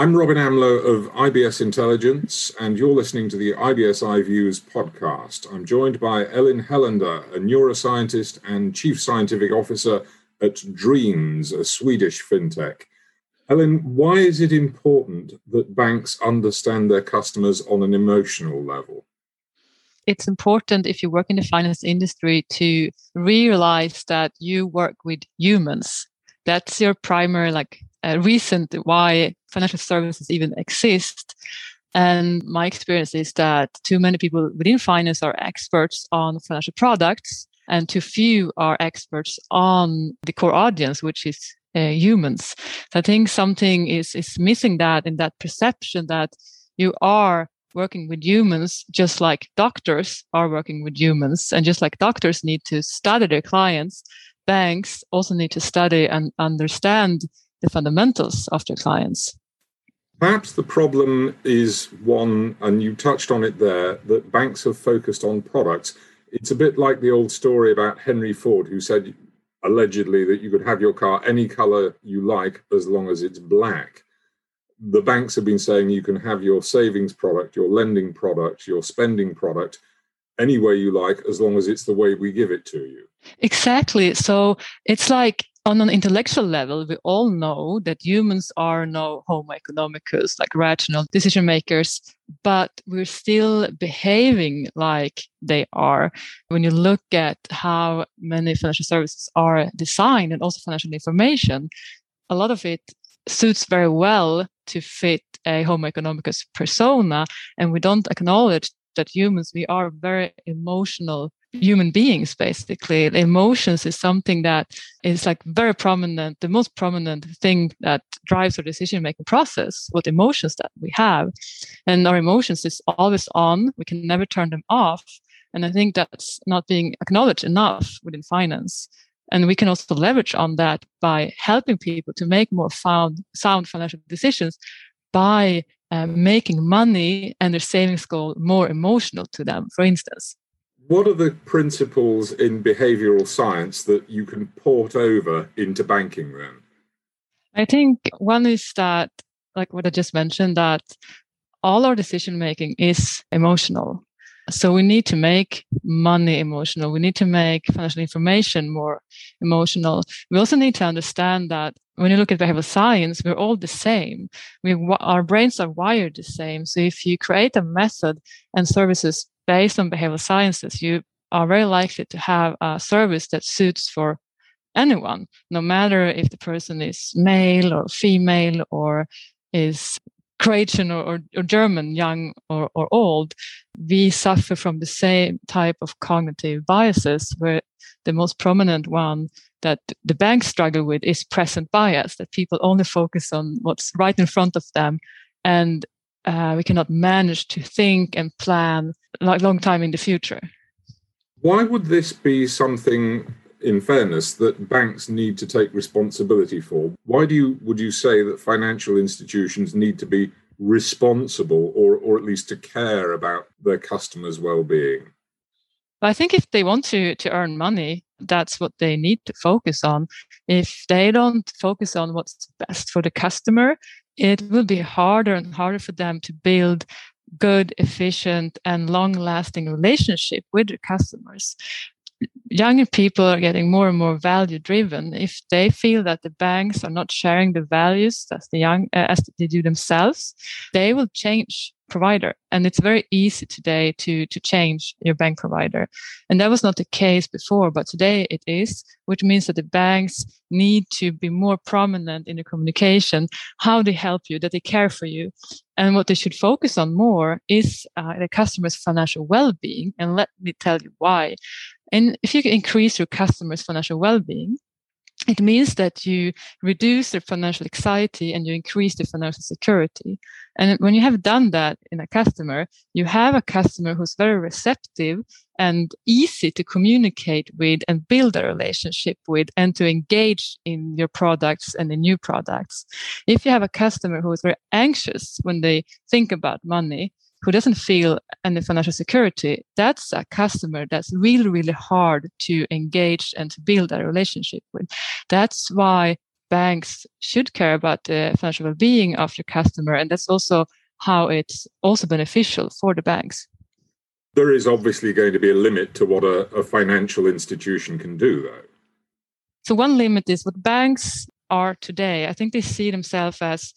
I'm Robin Amlôt of IBS Intelligence, and you're listening to the IBS iViews podcast. I'm joined by Ellen Hellander, a neuroscientist and chief scientific officer at Dreams, a Swedish fintech. Ellen, why is it important that banks understand their customers on an emotional level? It's important if you work in the finance industry to realize that you work with humans. That's your primary like uh, reason why financial services even exist. And my experience is that too many people within finance are experts on financial products, and too few are experts on the core audience, which is uh, humans. So I think something is is missing that in that perception that you are working with humans just like doctors are working with humans and just like doctors need to study their clients banks also need to study and understand the fundamentals of their clients. Perhaps the problem is one, and you touched on it there, that banks have focused on products. It's a bit like the old story about Henry Ford, who said allegedly that you could have your car any color you like as long as it's black. The banks have been saying you can have your savings product, your lending product, your spending product any way you like as long as it's the way we give it to you. Exactly. So it's like on an intellectual level, we all know that humans are no homo economicus, like rational decision makers, but we're still behaving like they are. When you look at how many financial services are designed and also financial information, a lot of it suits very well to fit a homo economicus persona. And we don't acknowledge that humans, we are very emotional human beings basically. Emotions is something that is like very prominent the most prominent thing that drives our decision making process what emotions that we have. And our emotions is always on. We can never turn them off. And i think that's not being acknowledged enough within finance. And we can also leverage on that by helping people to make more sound, sound financial decisions by uh, making money and their savings goal more emotional to them for instance what are the principles in behavioral science that you can port over into banking then? I think one is that, like what I just mentioned, that all our decision making is emotional. So we need to make money emotional. We need to make financial information more emotional. We also need to understand that when you look at behavioral science, we're all the same. We our brains are wired the same. So if you create a method and services based on behavioral sciences, you are very likely to have a service that suits for anyone, no matter if the person is male or female or is Croatian or, or, or German, young or, or old. We suffer from the same type of cognitive biases, where the most prominent one that the banks struggle with is present bias, that people only focus on what's right in front of them and uh, we cannot manage to think and plan like long time in the future. Why would this be something, in fairness, that banks need to take responsibility for? Why do you would you say that financial institutions need to be responsible, or or at least to care about their customers' well-being? I think if they want to to earn money, that's what they need to focus on. If they don't focus on what's best for the customer, it will be harder and harder for them to build good, efficient, and long lasting relationship with their customers. Younger people are getting more and more value driven. If they feel that the banks are not sharing the values as the young uh, as they do themselves, they will change provider. And it's very easy today to, to change your bank provider. And that was not the case before, but today it is, which means that the banks need to be more prominent in the communication, how they help you, that they care for you. And what they should focus on more is uh, the customer's financial well-being. And let me tell you why. And if you increase your customer's financial well-being, it means that you reduce their financial anxiety and you increase their financial security. And when you have done that in a customer, you have a customer who's very receptive and easy to communicate with and build a relationship with and to engage in your products and in new products. If you have a customer who is very anxious when they think about money, who doesn't feel any financial security, that's a customer that's really, really hard to engage and to build a relationship with. That's why banks should care about the financial well-being of your customer and that's also how it's also beneficial for the banks. There is obviously going to be a limit to what a, a financial institution can do though. So one limit is what banks are today. I think they see themselves as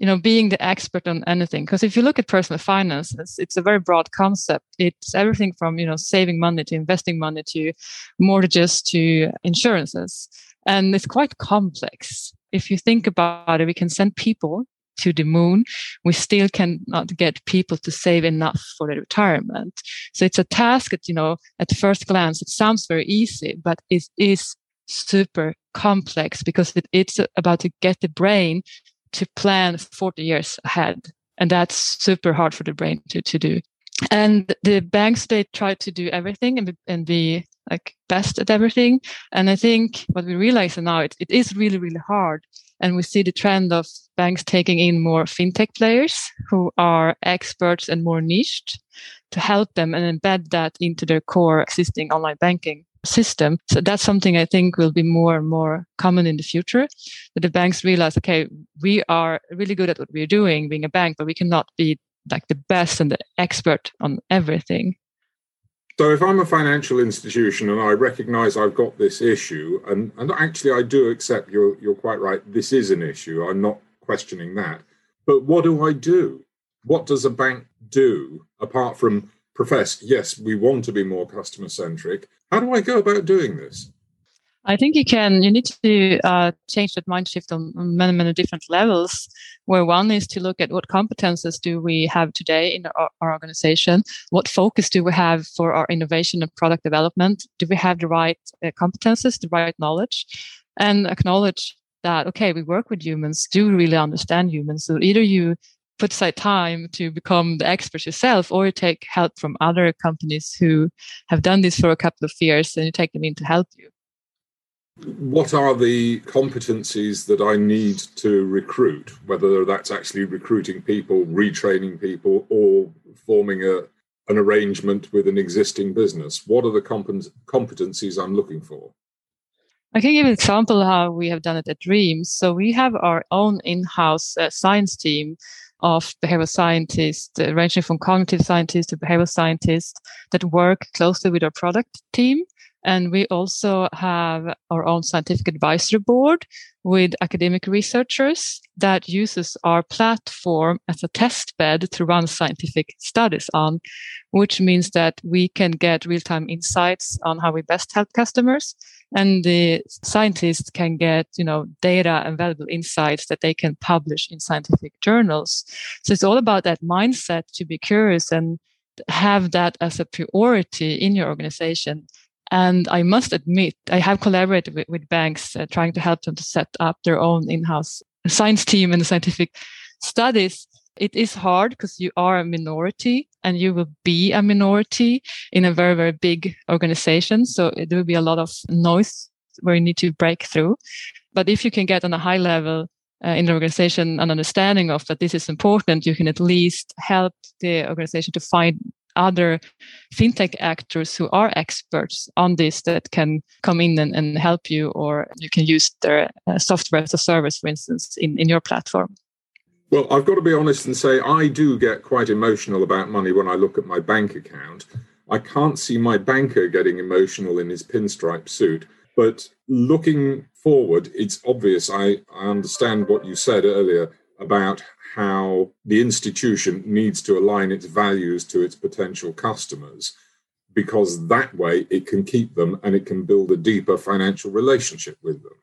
you know being the expert on anything. Because if you look at personal finance it's, it's, a very broad concept. It's everything from you know saving money to investing money to mortgages to insurances. And it's quite complex. If you think about it we can send people to the moon. We still cannot get people to save enough for their retirement. So it's a task that you know at first glance it sounds very easy but it is super complex because it, it's about to get the brain to plan 40 years ahead. And that's super hard for the brain to, to do. And the banks, they try to do everything and be, and be like best at everything. And I think what we realize now, it, it is really, really hard. And we see the trend of banks taking in more fintech players who are experts and more niched to help them and embed that into their core existing online banking system. So that's something I think will be more and more common in the future. That the banks realize, okay, we are really good at what we're doing, being a bank, but we cannot be like the best and the expert on everything. So if I'm a financial institution and I recognize I've got this issue, and, and actually I do accept you're you're quite right, this is an issue. I'm not questioning that. But what do I do? What does a bank do apart from profess, yes, we want to be more customer centric. How do I go about doing this? I think you can. You need to uh, change that mind shift on many, many different levels. Where one is to look at what competences do we have today in our, our, organization? What focus do we have for our innovation and product development? Do we have the right uh, competences, the right knowledge, and acknowledge that okay, we work with humans. Do really understand humans? So either you put aside time to become the expert yourself or you take help from other companies who have done this for a couple of years and you take them in to help you? What are the competencies that i need to recruit? Whether that's actually recruiting people retraining people or forming a an arrangement with an existing business? What are the competencies i'm looking for? I can give an example how we have done it at Dreams. So we have our own in-house uh, science team of behavioral scientists, uh, ranging from cognitive scientists to behavioral scientists that work closely with our product team. And we also have our own scientific advisory board with academic researchers that uses our platform as a test bed to run scientific studies on, which means that we can get real time insights on how we best help customers. And the scientists can get you know data and valuable insights that they can publish in scientific journals. So it's all about that mindset to be curious and have that as a priority in your organization and i must admit i have collaborated with, with banks uh, trying to help them to set up their own in-house science team and scientific studies it is hard because you are a minority and you will be a minority in a very, very big organization. So there will be a lot of noise where you need to break through. But if you can get on a high level uh, in the organization an understanding of that this is important, you can at least help the organization to find other fintech actors who are experts on this that can come in and, and help you, or you can use their uh, software as a service, for instance, in, in your platform. Well, I've got to be honest and say I do get quite emotional about money when I look at my bank account. I can't see my banker getting emotional in his pinstripe suit. But looking forward, it's obvious. I, I understand what you said earlier about how the institution needs to align its values to its potential customers because that way it can keep them and it can build a deeper financial relationship with them.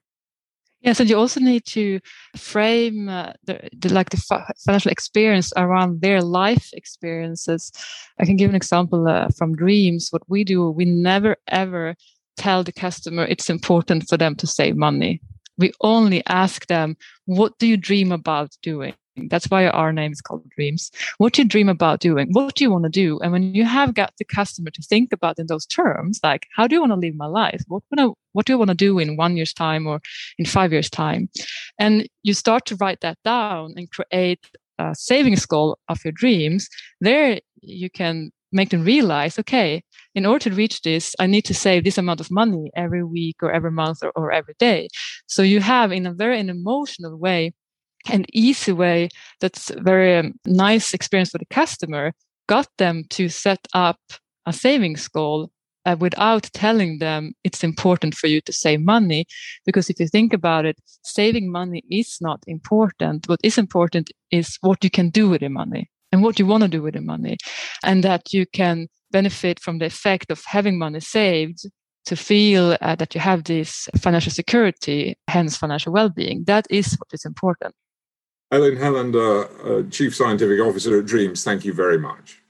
Yes, and you also need to frame uh, the, the, like the financial experience around their life experiences. I can give an example uh, from Dreams. What we do, we never ever tell the customer it's important for them to save money. We only ask them, "What do you dream about doing?" That's why our name is called Dreams. What do you dream about doing? What do you want to do? And when you have got the customer to think about in those terms, like how do you want to live my life? What what do you want to do in one year's time or in five years' time? And you start to write that down and create a savings goal of your dreams. There you can make them realize, okay, in order to reach this, I need to save this amount of money every week or every month or, or every day. So you have, in a very an emotional way, an easy way that's very um, nice experience for the customer, got them to set up a savings goal uh, without telling them it's important for you to save money. Because if you think about it, saving money is not important. What is important is what you can do with the money and what you want to do with the money. And that you can benefit from the effect of having money saved to feel uh, that you have this financial security, hence financial well-being. That is what is important. Elin Hellander, uh, Chief Scientific Officer at Dreams, thank you very much.